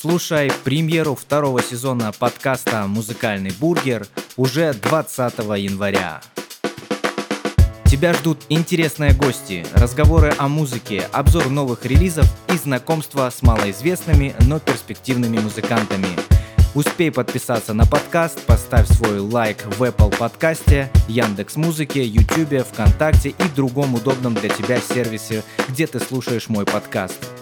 Слушай премьеру второго сезона подкаста «Музыкальный бургер» уже 20 января. Тебя ждут интересные гости, разговоры о музыке, обзор новых релизов и знакомство с малоизвестными, но перспективными музыкантами. Успей подписаться на подкаст, поставь свой лайк в Apple подкасте, Яндекс Музыке, YouTube, ВКонтакте и другом удобном для тебя сервисе, где ты слушаешь мой подкаст –